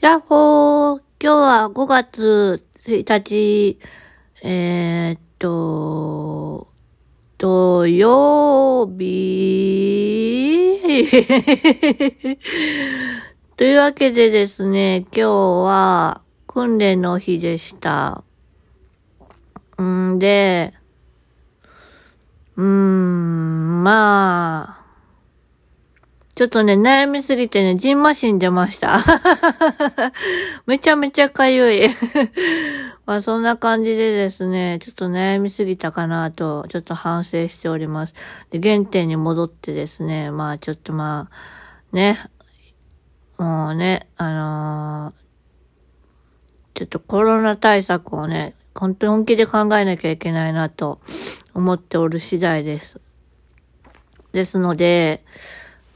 やっほー今日は5月1日、えー、っと、土曜日 というわけでですね、今日は訓練の日でした。んで、うーん、まあ、ちょっとね、悩みすぎてね、ジンマシン出ました。めちゃめちゃかゆい。まあそんな感じでですね、ちょっと悩みすぎたかなと、ちょっと反省しております。で、原点に戻ってですね、まあちょっとまあ、ね、もうね、あのー、ちょっとコロナ対策をね、本当に本気で考えなきゃいけないなと思っておる次第です。ですので、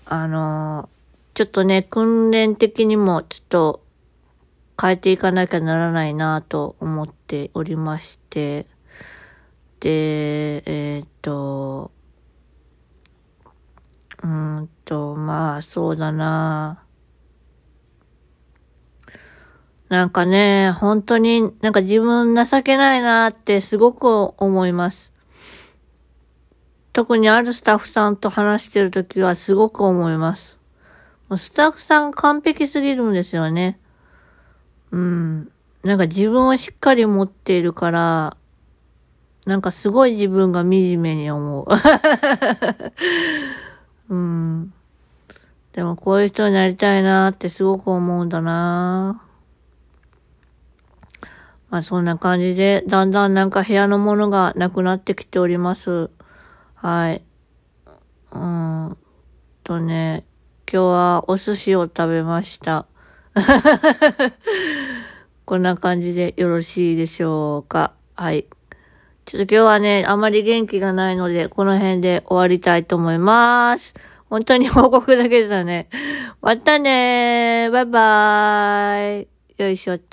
あの、ちょっとね、訓練的にもちょっと変えていかなきゃならないなと思っておりまして、で、えっ、ー、と、うんと、まあ、そうだななんかね、本当になんか自分情けないなってすごく思います。特にあるスタッフさんと話してるときはすごく思います。スタッフさん完璧すぎるんですよね。うん。なんか自分をしっかり持っているから、なんかすごい自分が惨めに思う。うん。でもこういう人になりたいなってすごく思うんだなまあそんな感じで、だんだんなんか部屋のものがなくなってきております。はい。うーんとね、今日はお寿司を食べました。こんな感じでよろしいでしょうか。はい。ちょっと今日はね、あまり元気がないので、この辺で終わりたいと思います。本当に報告だけでだね。またねー。バイバーイ。よいしょっと。